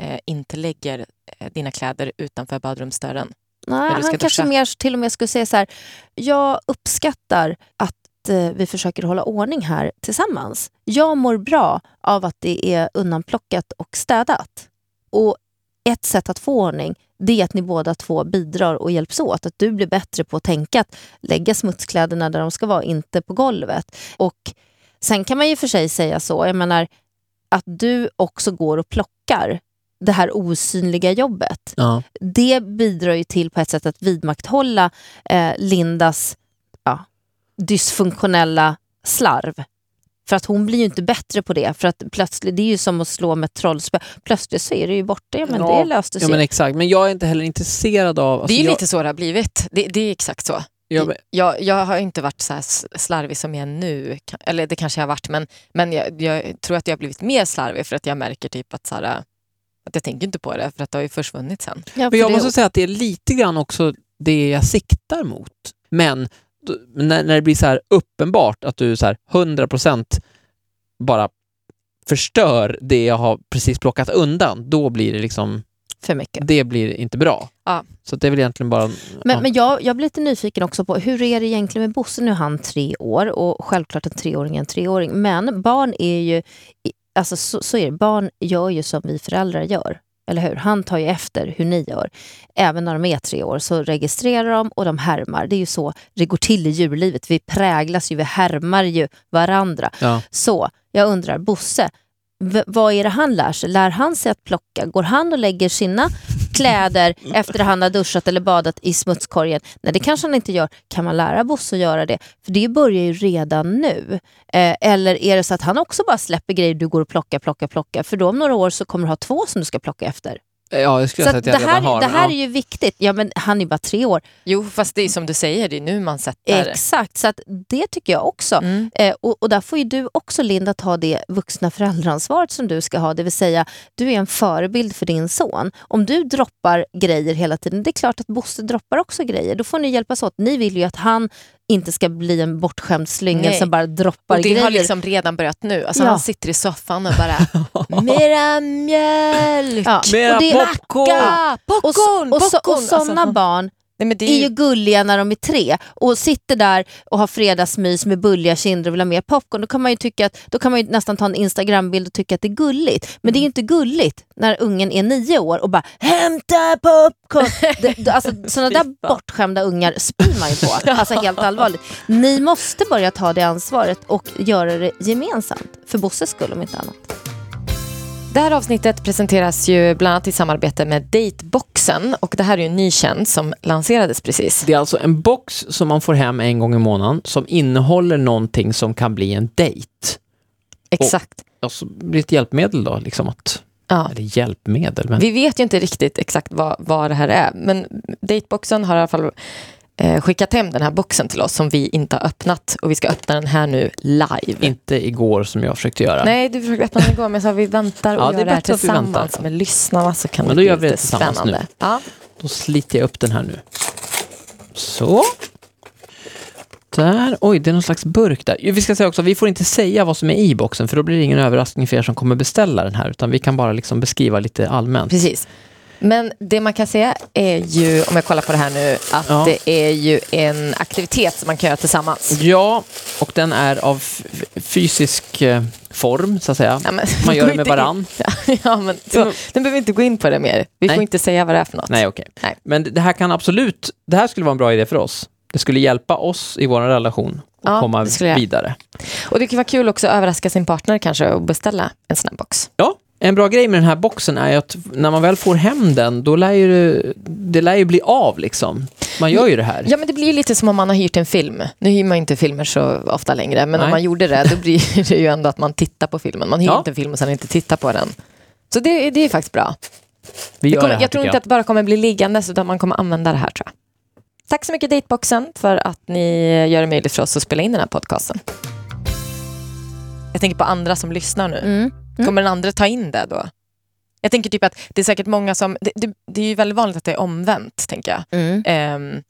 eh, inte lägger eh, dina kläder utanför badrumsdörren. Nej, han kanske mer till och med skulle säga så här, jag uppskattar att vi försöker hålla ordning här tillsammans. Jag mår bra av att det är undanplockat och städat. Och ett sätt att få ordning det är att ni båda två bidrar och hjälps åt. Att du blir bättre på att tänka att lägga smutskläderna där de ska vara, inte på golvet. Och Sen kan man ju för sig säga så, jag menar att du också går och plockar det här osynliga jobbet Ja. det bidrar ju till på ett sätt att vidmakthålla eh, Lindas dysfunktionella slarv. För att hon blir ju inte bättre på det. För att plötsligt, det är ju som att slå med ett trollspö. Plötsligt så är det ju borta. Ja, men Ja, det löste sig. ja men exakt, men jag är inte heller intresserad av... alltså, det är ju jag, lite så det har blivit. Det, det är exakt så. jag, men- Jag, jag har inte varit så slarvig som jag är nu. Eller det kanske jag har varit, men, men jag, jag tror att jag har blivit mer slarvig för att jag märker typ att, så här, att jag tänker inte på det för att det har ju försvunnit sen. ja, Men jag måste det, säga att det är lite grann också det jag siktar mot. Men när, när det blir så här uppenbart att du så här 100% bara förstör det jag har precis plockat undan, då blir det liksom, för mycket. det blir inte bra. Ja. Så det är väl egentligen bara... Men, ja. men jag, jag blir lite nyfiken också på hur är det egentligen med Bosse? Nu är han tre år och självklart en treåring är en treåring. Men barn är ju, alltså så, så är det, barn gör ju som vi föräldrar gör. Eller hur? Han tar ju efter hur ni gör. Även när de är tre år så registrerar de och de härmar. Det är ju så det går till i djurlivet. Vi präglas ju, vi härmar ju varandra. Ja. Så jag undrar, Bosse, vad är det han lär sig? Lär han sig att plocka? Går han och lägger sina kläder efter att han har duschat eller badat i smutskorgen? Nej, det kanske han inte gör. Kan man lära Bosse att göra det? För det börjar ju redan nu. Eh, eller är det så att han också bara släpper grejer du går och plockar, plockar, plockar? För då om några år så kommer du ha två som du ska plocka efter. Ja, jag skulle Så säga att jag det, redan här, har. det här ja. är ju viktigt. Ja, men han är bara tre år. Jo, fast det är som du säger, det är nu man sätter... Exakt, så att det tycker jag också. Mm. Eh, och, och där får ju du också Linda ta det vuxna föräldraansvaret som du ska ha. Det vill säga, du är en förebild för din son. Om du droppar grejer hela tiden, det är klart att Bosse droppar också grejer. Då får ni hjälpas åt. Ni vill ju att han inte ska bli en bortskämd slyngel som bara droppar Och det grejer. har liksom redan börjat nu. Alltså Ja. Han sitter i soffan och bara <laughs> Mera mjölk! Ja, Mera och det- popcorn! Och, popcorn! och, så, och popcorn. sådana Alltså, barn nej, men det är är ju ju, gulliga när de är tre och sitter där och har fredagsmys med bulliga kinder och vill ha mer popcorn. Då kan man ju, tycka att, då kan man ju nästan ta en Instagrambild och tycka att det är gulligt. Men det är ju inte gulligt när ungen är nio år och bara “hämta popcorn”. <laughs> Det, alltså, sådana där bortskämda ungar spyr man ju på. <laughs> Alltså helt allvarligt. Ni måste börja ta det ansvaret och göra det gemensamt. För Bosses skull om inte annat. Det här avsnittet presenteras ju bland annat i samarbete med Dateboxen och det här är ju en ny tjänst som lanserades precis. Det är alltså en box som man får hem en gång i månaden som innehåller någonting som kan bli en dejt. Exakt. Alltså, det blir ett hjälpmedel då, liksom att... Ja. Eller hjälpmedel, men... Vi vet ju inte riktigt exakt vad, vad det här är, men Dateboxen har i alla fall eh, skickat hem den här boxen till oss som vi inte har öppnat och vi ska öppna den här nu live. Inte igår som jag försökte göra. Nej, du försökte öppna den igår men sa vi väntar och Ja, det är gör det här vi väntar. tillsammans med lyssnarna så kan Men det bli det lite spännande. nu. Ja. Då sliter jag upp den här nu. Så. Där. Oj, det är någon slags burk där. Vi ska säga också, vi får inte säga vad som är i boxen för då blir det ingen överraskning för er som kommer beställa den här utan vi kan bara liksom beskriva lite allmänt. Precis. Men det man kan säga är ju, om jag kollar på det här nu, att Ja. det är ju en aktivitet som man kan göra tillsammans. Ja, och den är av fysisk eh, form så att säga. Ja, men- Man <laughs> gör det med varann. <laughs> Ja, men så, nu behöver vi inte gå in på det mer. Vi Nej. får inte säga vad det är för något. Nej, okej. Nej. Men det här kan absolut, det här skulle vara en bra idé för oss. Det skulle hjälpa oss i vår relation att Ja, komma vidare. Och det kan vara kul också att överraska sin partner kanske och beställa en sån här box. Ja, en bra grej med den här boxen är att när man väl får hem den, då lär ju det, det lär ju bli av liksom. Man gör ju det här. Ja, men det blir lite som om man har hyrt en film. Nu hyr man ju inte filmer så ofta längre, men Nej. om man gjorde det, då blir <laughs> det ju ändå att man tittar på filmen. Man hyr Ja. inte en film och sen inte tittar på den. Så det, det är faktiskt bra. Vi Det gör kommer, det här, jag tror tycker inte att det bara kommer bli liggandes, utan man kommer använda det här tror jag. Tack så mycket Dateboxen för att ni gör det möjligt för oss att spela in den här podcasten. Jag tänker på andra som lyssnar nu. Mm. Kommer den andra ta in det då? Jag tänker typ att det är säkert många som... Det, det, det är ju väldigt vanligt att det är omvänt, tänker jag. Mm. Ehm,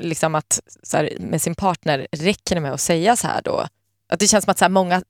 liksom att här, med sin partner, räcker det med att säga så här då? Att det känns som att så här, många...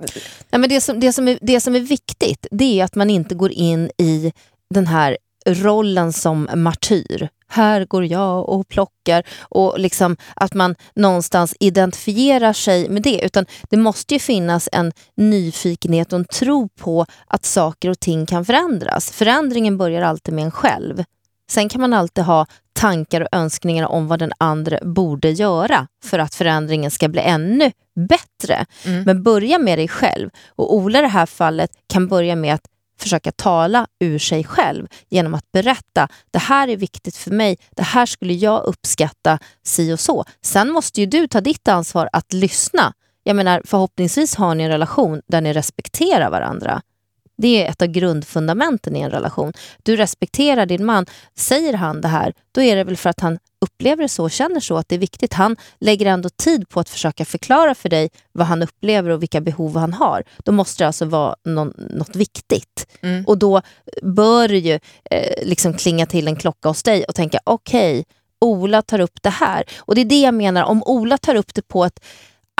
Nej, men det, som, det, som är, det som är viktigt det är att man inte går in i den här rollen som martyr. Här går jag och plockar och liksom att man någonstans identifierar sig med det. Utan det måste ju finnas en nyfikenhet och en tro på att saker och ting kan förändras. Förändringen börjar alltid med en själv. Sen kan man alltid ha tankar och önskningar om vad den andra borde göra för att förändringen ska bli ännu bättre. Mm. Men börja med dig själv. Och Ola i det här fallet kan börja med att försöka tala ur sig själv genom att berätta det här är viktigt för mig, det här skulle jag uppskatta si och så. Sen måste ju du ta ditt ansvar att lyssna. Jag menar, förhoppningsvis har ni en relation där ni respekterar varandra. Det är ett av grundfundamenten i en relation. Du respekterar din man. Säger han det här, då är det väl för att han upplever det så och känner så att det är viktigt. Han lägger ändå tid på att försöka förklara för dig vad han upplever och vilka behov han har. Då måste det alltså vara någon, något viktigt. Mm. Och då bör det ju eh, liksom klinga till en klocka hos dig och tänka okej, Ola tar upp det här. Och det är det jag menar, om Ola tar upp det på ett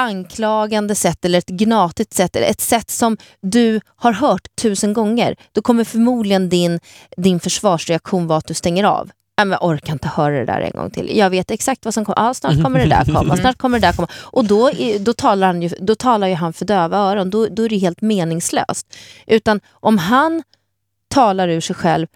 anklagande sätt eller ett gnatigt sätt eller ett sätt som du har hört tusen gånger, då kommer förmodligen din, din försvarsreaktion vara att du stänger av. Men jag orkar inte höra det där en gång till. Jag vet exakt vad som kommer. Ja, snart kommer det där <laughs> komma. Snart kommer det där komma. Och då, då, talar, han ju, då talar ju han för döva öron. Då, då är det helt meningslöst. Utan om han talar ur sig själv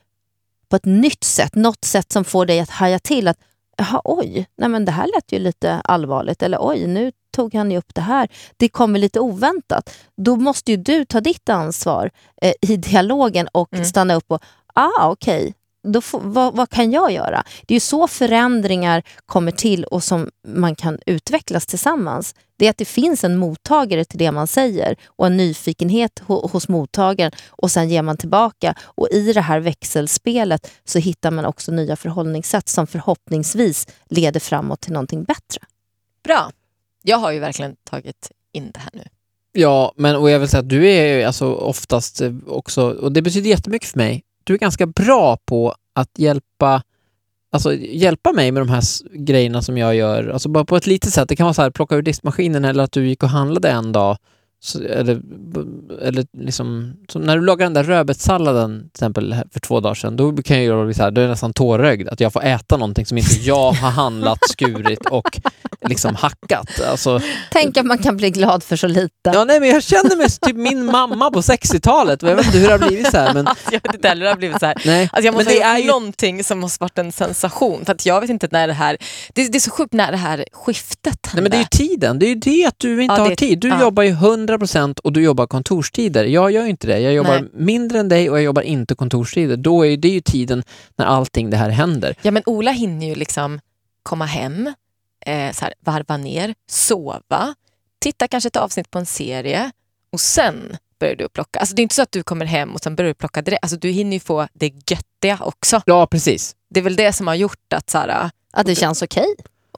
på ett nytt sätt, något sätt som får dig att haja till att Jaha, oj, nej men det här lät ju lite allvarligt. Eller oj, nu tog han ju upp det här. Det kommer lite oväntat. Då måste ju du ta ditt ansvar eh, i dialogen och Mm. stanna upp och, ah okej, då får, vad, vad kan jag göra? Det är ju så förändringar kommer till och som man kan utvecklas tillsammans. Det är att det finns en mottagare till det man säger och en nyfikenhet ho, hos mottagaren och sen ger man tillbaka. Och i det här växelspelet så hittar man också nya förhållningssätt som förhoppningsvis leder framåt till någonting bättre. Bra. Jag har ju verkligen tagit in det här nu. Ja, men och jag vill säga att du är alltså oftast eh, också, och det betyder jättemycket för mig, du är ganska bra på att hjälpa Alltså hjälpa mig med de här grejerna som jag gör, alltså bara på ett litet sätt. Det kan vara så här, plocka ur diskmaskinen eller att du gick och handlade en dag. Så, eller, eller liksom, som när du lagar den där rödbetssalladen till exempel för två dagar sedan, då kan jag bli så här, då är jag nästan tårögd att jag får äta någonting som inte jag har handlat, skurit och liksom hackat. Alltså, Tänk att man kan bli glad för så lite. Ja, nej, men jag känner mig typ min mamma på 60-talet. och Jag vet inte hur det har blivit så här, men Alltså, <laughs> jag vet inte heller hur det har blivit så här. nej. Alltså jag måste men det ha är gjort ju... någonting som måste varit en sensation. För att jag vet inte när det här... Det, det är så sjukt när det här skiftet hände. Nej, men det är ju tiden. Det är ju det att du inte Ja, har det- tid. Du ja. jobbar ju 100% och du jobbar kontorstider. Jag gör ju inte det. Jag jobbar Nej. mindre än dig och jag jobbar inte kontorstider. Då är ju- det ju tiden när allting det här händer. Ja men Ola hinner ju liksom komma hem, eh, så här, varva ner, sova, titta kanske ett avsnitt på en serie och sen börjar du plocka. Alltså det är inte så att du kommer hem och sen börjar du plocka direkt. Alltså du hinner ju få det göttiga också. Ja, precis. Det är väl det som har gjort att så här, Att det känns okej.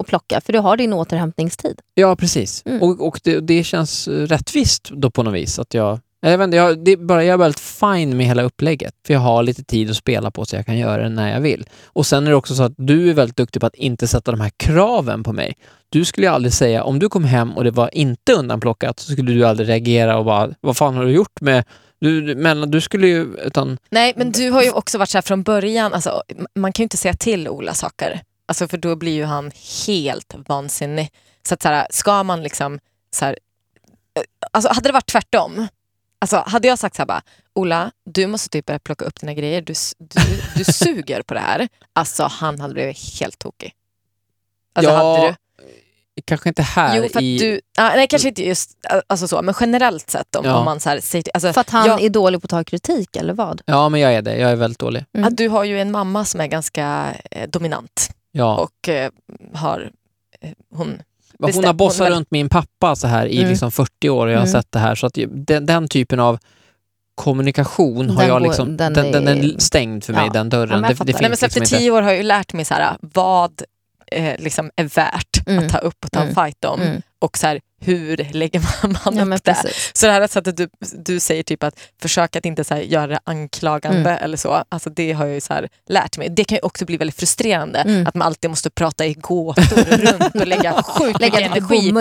Att plocka, för du har din återhämtningstid. Ja, precis. Mm. Och, och det, det känns rättvist då på något vis. Att jag, jag, vet inte, jag, det bara, jag är väldigt fine med hela upplägget. För jag har lite tid att spela på så jag kan göra det när jag vill. Och sen är det också så att du är väldigt duktig på att inte sätta de här kraven på mig. Du skulle ju aldrig säga, om du kom hem och det var inte undanplockat, så skulle du aldrig reagera och bara, vad fan har du gjort med du, men du skulle ju, utan, Nej, men du har ju också varit så här från början, alltså, man kan ju inte säga till Ola saker. Alltså, för då blir ju han helt vansinnig. Så att så här, ska man liksom, så här, eh, alltså hade det varit tvärtom, alltså hade jag sagt så här bara, Ola, du måste typ börja plocka upp dina grejer, du, du, du <laughs> suger på det här. Alltså han hade blivit helt tokig. Alltså, ja, hade du, kanske inte här jo, för att i... du, ah, nej kanske inte just alltså så, men generellt sett om, Ja. om man så här, säger, alltså, För att han jag- är dålig på att ta kritik, eller vad? Ja, men jag är det. Jag är väldigt dålig. Mm. att du har ju en mamma som är ganska eh, dominant. Ja. och eh, har eh, hon hon har bestämt- bossat hon runt min pappa så här i Mm. liksom 40 år och jag har Mm. sett det här. Så att den, den typen av kommunikation har Den jag går- liksom, den den, den, är stängd för mig, Ja. den Ja, dörren. men jag det, det finns Nej, men så efter liksom inte. tio år har jag ju lärt mig så här, vad eh, liksom är värt Mm. att ta upp och ta en Mm. fight om. Mm. Och så här, hur lägger man, <laughs> Ja, upp det? Så det här sättet du, du säger typ att försöka att inte så göra det anklagande Mm. eller så. Alltså det har jag ju så här, lärt mig. Det kan ju också bli väldigt frustrerande Mm. att man alltid måste prata i gåtor <laughs> runt och lägga sjukt Lägga mycket energi på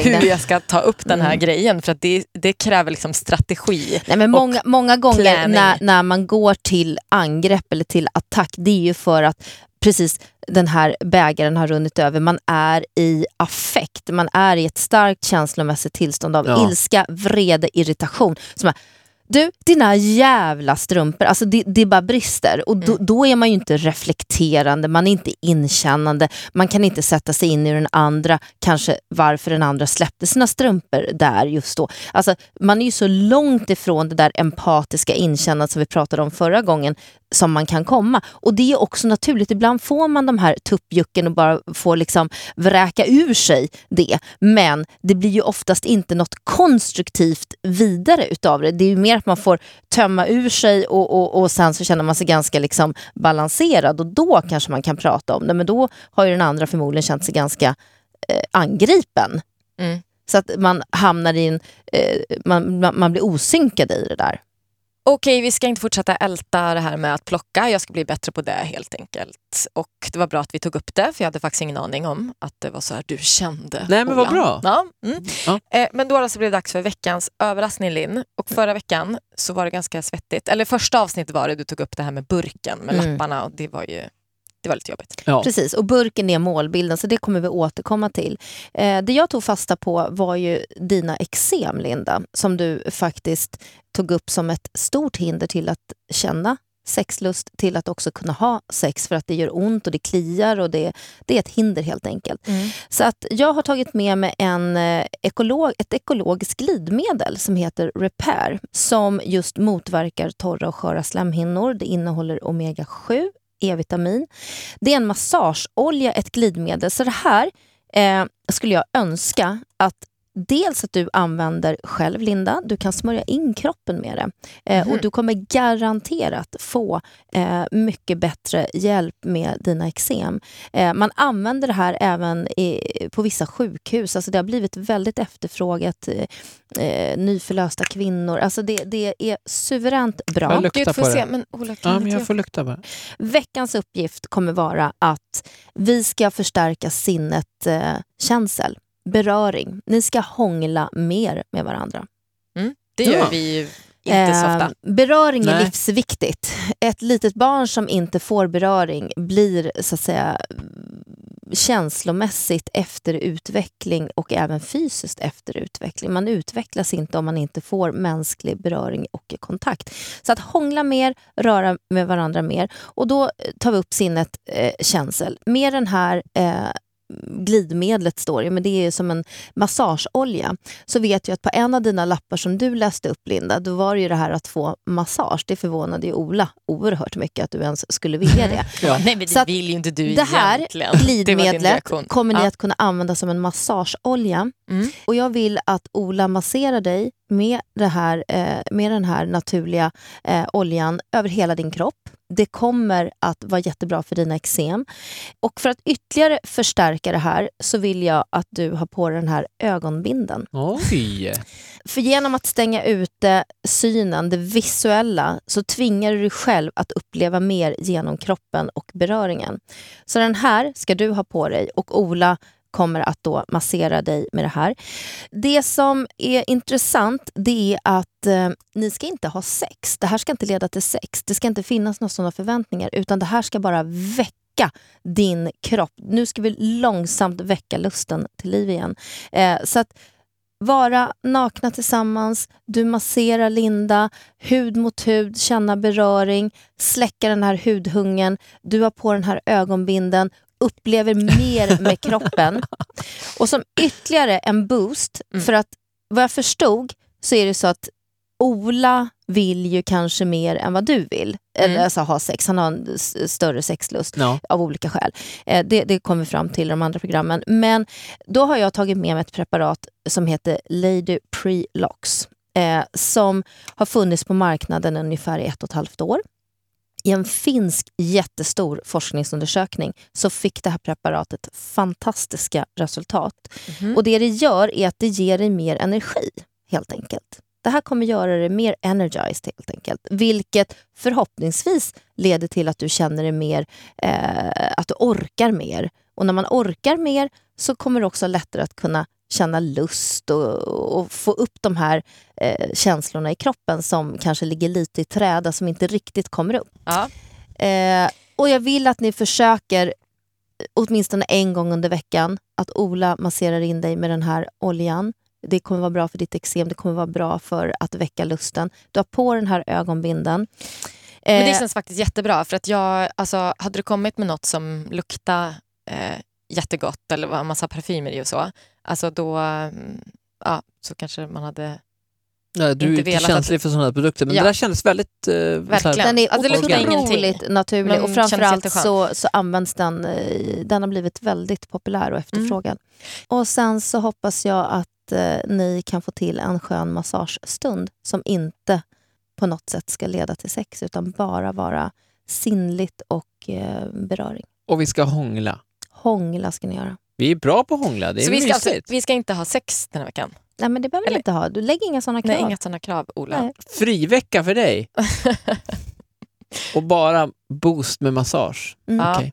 hur det. jag ska ta upp den här Mm. grejen. För att det, det kräver liksom strategi. Nej, men många, många gånger när, när man går till angrepp eller till attack, det är ju för att precis den här bägaren har runnit över. Man är i affekt, man är i ett starkt känslomässigt tillstånd av Ja. ilska, vrede, irritation. Som är, du, dina jävla strumpor, alltså det, det bara brister. Och då, Mm. då är man ju inte reflekterande, man är inte inkännande, man kan inte sätta sig in i den andra, kanske varför den andra släppte sina strumpor där just då. Alltså, man är ju så långt ifrån det där empatiska inkännandet som vi pratade om förra gången som man kan komma. Och det är också naturligt, ibland får man de här tuppjucken och bara får liksom vräka ur sig det. Men det blir ju oftast inte något konstruktivt vidare utav det. Det är ju mer att man får tömma ur sig och, och, och sen så känner man sig ganska liksom balanserad och då kanske man kan prata om det. Men då har ju den andra förmodligen känt sig ganska eh, angripen. Mm. Så att man hamnar i en, eh, man, man, man blir osynkad i det där. Okej, vi ska inte fortsätta älta det här med att plocka. Jag ska bli bättre på det helt enkelt. Och det var bra att vi tog upp det, för jag hade faktiskt ingen aning om att det var så här du kände. Nej, men vad bra. Ja, mm. Ja. Eh, men då alltså blev det dags för veckans överraskning Linn. Och förra veckan så var det ganska svettigt. Eller första avsnittet var det du tog upp det här med burken med Mm. lapparna och det var ju det var lite jobbigt. Ja. Precis, och burken är målbilden så det kommer vi återkomma till. Eh, det jag tog fasta på var ju dina eksem, Linda, som du faktiskt tog upp som ett stort hinder till att känna sexlust, till att också kunna ha sex för att det gör ont och det kliar och det, det är ett hinder helt enkelt. Så att jag har tagit med mig en, eh, ekolog, ett ekologiskt glidmedel som heter Repair som just motverkar torra och sköra slemhinnor. Det innehåller omega-7, E-vitamin. Det är en massageolja, ett glidmedel. Så det här eh, skulle jag önska att Dels att du använder själv, Linda. Du kan smörja in kroppen med det. Eh, Mhm. Och du kommer garanterat få eh, mycket bättre hjälp med dina eksem. Eh, man använder det här även i, på vissa sjukhus. Alltså det har blivit väldigt efterfrågat. Eh, eh, nyförlösta kvinnor. Alltså det, det är suveränt bra. Jag luktar Gud, får på se. det. Men Ola, kan Ja, men jag får lukta bara. Veckans uppgift kommer vara att vi ska förstärka sinnet eh, känsel, beröring. Ni ska hångla mer med varandra. Det gör Ja. vi ju inte så ofta. Eh, beröring är Nej. livsviktigt. Ett litet barn som inte får beröring blir så att säga känslomässigt efter utveckling och även fysiskt efter utveckling. Man utvecklas inte om man inte får mänsklig beröring och kontakt. Så att hångla mer, röra med varandra mer. Och då tar vi upp sinnet eh, känsel. Med den här eh, glidmedlet står det, men det är som en massageolja. Så vet jag att på en av dina lappar som du läste upp Linda, då var det ju det här att få massage. Det förvånade ju Ola oerhört mycket att du ens skulle vilja det. <laughs> Ja. Nej, men Så det att vill ju inte du det här egentligen. <laughs> Det Glidmedlet reaktion. kommer ni Ja. att kunna använda som en massageolja Mm. Och jag vill att Ola masserar dig med, det här, eh, med den här naturliga eh, oljan över hela din kropp. Det kommer att vara jättebra för dina eksem. Och för att ytterligare förstärka det här så vill jag att du har på dig den här ögonbinden. Oj! <laughs> För genom att stänga ute synen, det visuella, så tvingar du dig själv att uppleva mer genom kroppen och beröringen. Så den här ska du ha på dig och Ola kommer att då massera dig med det här. Det som är intressant det är att eh, ni ska inte ha sex. Det här ska inte leda till sex. Det ska inte finnas några sådana förväntningar utan det här ska bara väcka din kropp. Nu ska vi långsamt väcka lusten till liv igen. Eh, så att vara nakna tillsammans, du masserar Linda, hud mot hud, känna beröring, släcka den här hudhungern, du har på den här ögonbinden, upplever mer med <laughs> kroppen. Och som ytterligare en boost, Mm. för att vad jag förstod så är det så att Ola vill ju kanske mer än vad du vill. Eller Mm. alltså ha sex, han har en större sexlust Ja. av olika skäl. Eh, det, det kommer vi fram till i de andra programmen. Men då har jag tagit med mig ett preparat som heter Lady Prelox. Eh, som har funnits på marknaden ungefär i ett och ett halvt år. I en finsk jättestor forskningsundersökning så fick det här preparatet fantastiska resultat. Mhm. Och det det gör är att det ger dig mer energi, helt enkelt. Det här kommer göra dig mer energized, helt enkelt. Vilket förhoppningsvis leder till att du känner dig mer, eh, att du orkar mer. Och när man orkar mer så kommer du också lättare att kunna känna lust och, och få upp de här eh, känslorna i kroppen som kanske ligger lite i träda, som inte riktigt kommer upp. Ja. Eh, och jag vill att ni försöker eh, åtminstone en gång under veckan att Ola masserar in dig med den här oljan. Det kommer vara bra för ditt eksem, det kommer vara bra för att väcka lusten. Du har på den här ögonbinden. Men det Eh, känns faktiskt jättebra för att jag, alltså, hade du kommit med något som luktar eh, jättegott eller var en massa parfymer i och så, alltså då, mm, ja, så kanske man hade Nej, du är Inte inte velat känslig för sådana här produkter, men Ja. det där kändes väldigt... Eh, Verkligen. Den är Alltså, otroligt ingenting. naturlig Men och framförallt så, så används den, den har blivit väldigt populär och efterfrågad. Och sen så hoppas jag att eh, ni kan få till en skön massagestund som inte på något sätt ska leda till sex utan bara vara sinnligt och eh, beröring. Och vi ska hångla. Hångla ska ni göra. Vi är bra på att hångla, det är Så vi ska, mysigt. alltså, vi ska inte ha sex den här veckan? Nej men det behöver Eller- ni inte ha. Du lägger inga sådana krav. Nej, inga sådana krav, Ola. Nej. Frivecka för dig. <laughs> och bara boost med massage. Mm. Ja. Okej.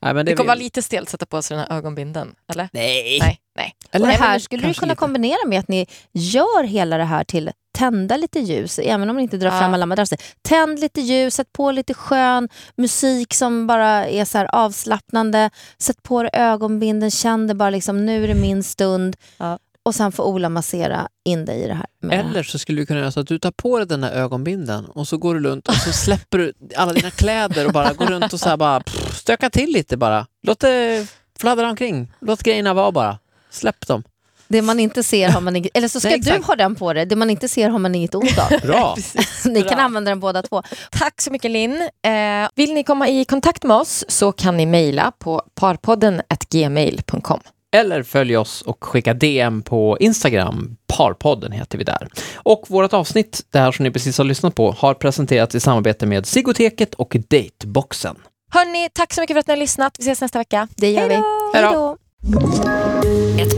Nej, men Det det kommer vara vill- lite stelt att sätta på sig den här ögonbinden, eller? Nej. Nej, nej. Eller Och det här skulle du kunna lite. kombinera med att ni gör hela det här till tända lite ljus, även om ni inte drar Ja. fram alla madrasser. Tänd lite ljus, sätt på lite skön musik som bara är så här avslappnande. Sätt på dig ögonbinden, känn det bara liksom, nu är det min stund. Ja. Och sen får Ola massera in dig i det här. med det här. Eller så skulle du kunna göra så att du tar på dig den här ögonbinden och så går du runt och så släpper du alla dina kläder och bara går runt och så här bara pff, stöka till lite bara. Låt det fladdra omkring. Låt grejerna vara bara. Släpp dem. Det man inte ser har man inget... Eller så ska Nej, du ha den på dig. Det man inte ser har man inget ont av. <laughs> Bra. <laughs> Ni Bra. kan använda den båda två. Tack så mycket Linn. Eh, vill ni komma i kontakt med oss så kan ni mejla på parpodden gmail.com. Eller följ oss och skicka DM på Instagram. Parpodden heter vi där. Och vårt avsnitt, det här som ni precis har lyssnat på, har presenterats i samarbete med Sigoteket och Dateboxen. Hörni, tack så mycket för att ni har lyssnat. Vi ses nästa vecka. Det gör Hej vi. Hej då.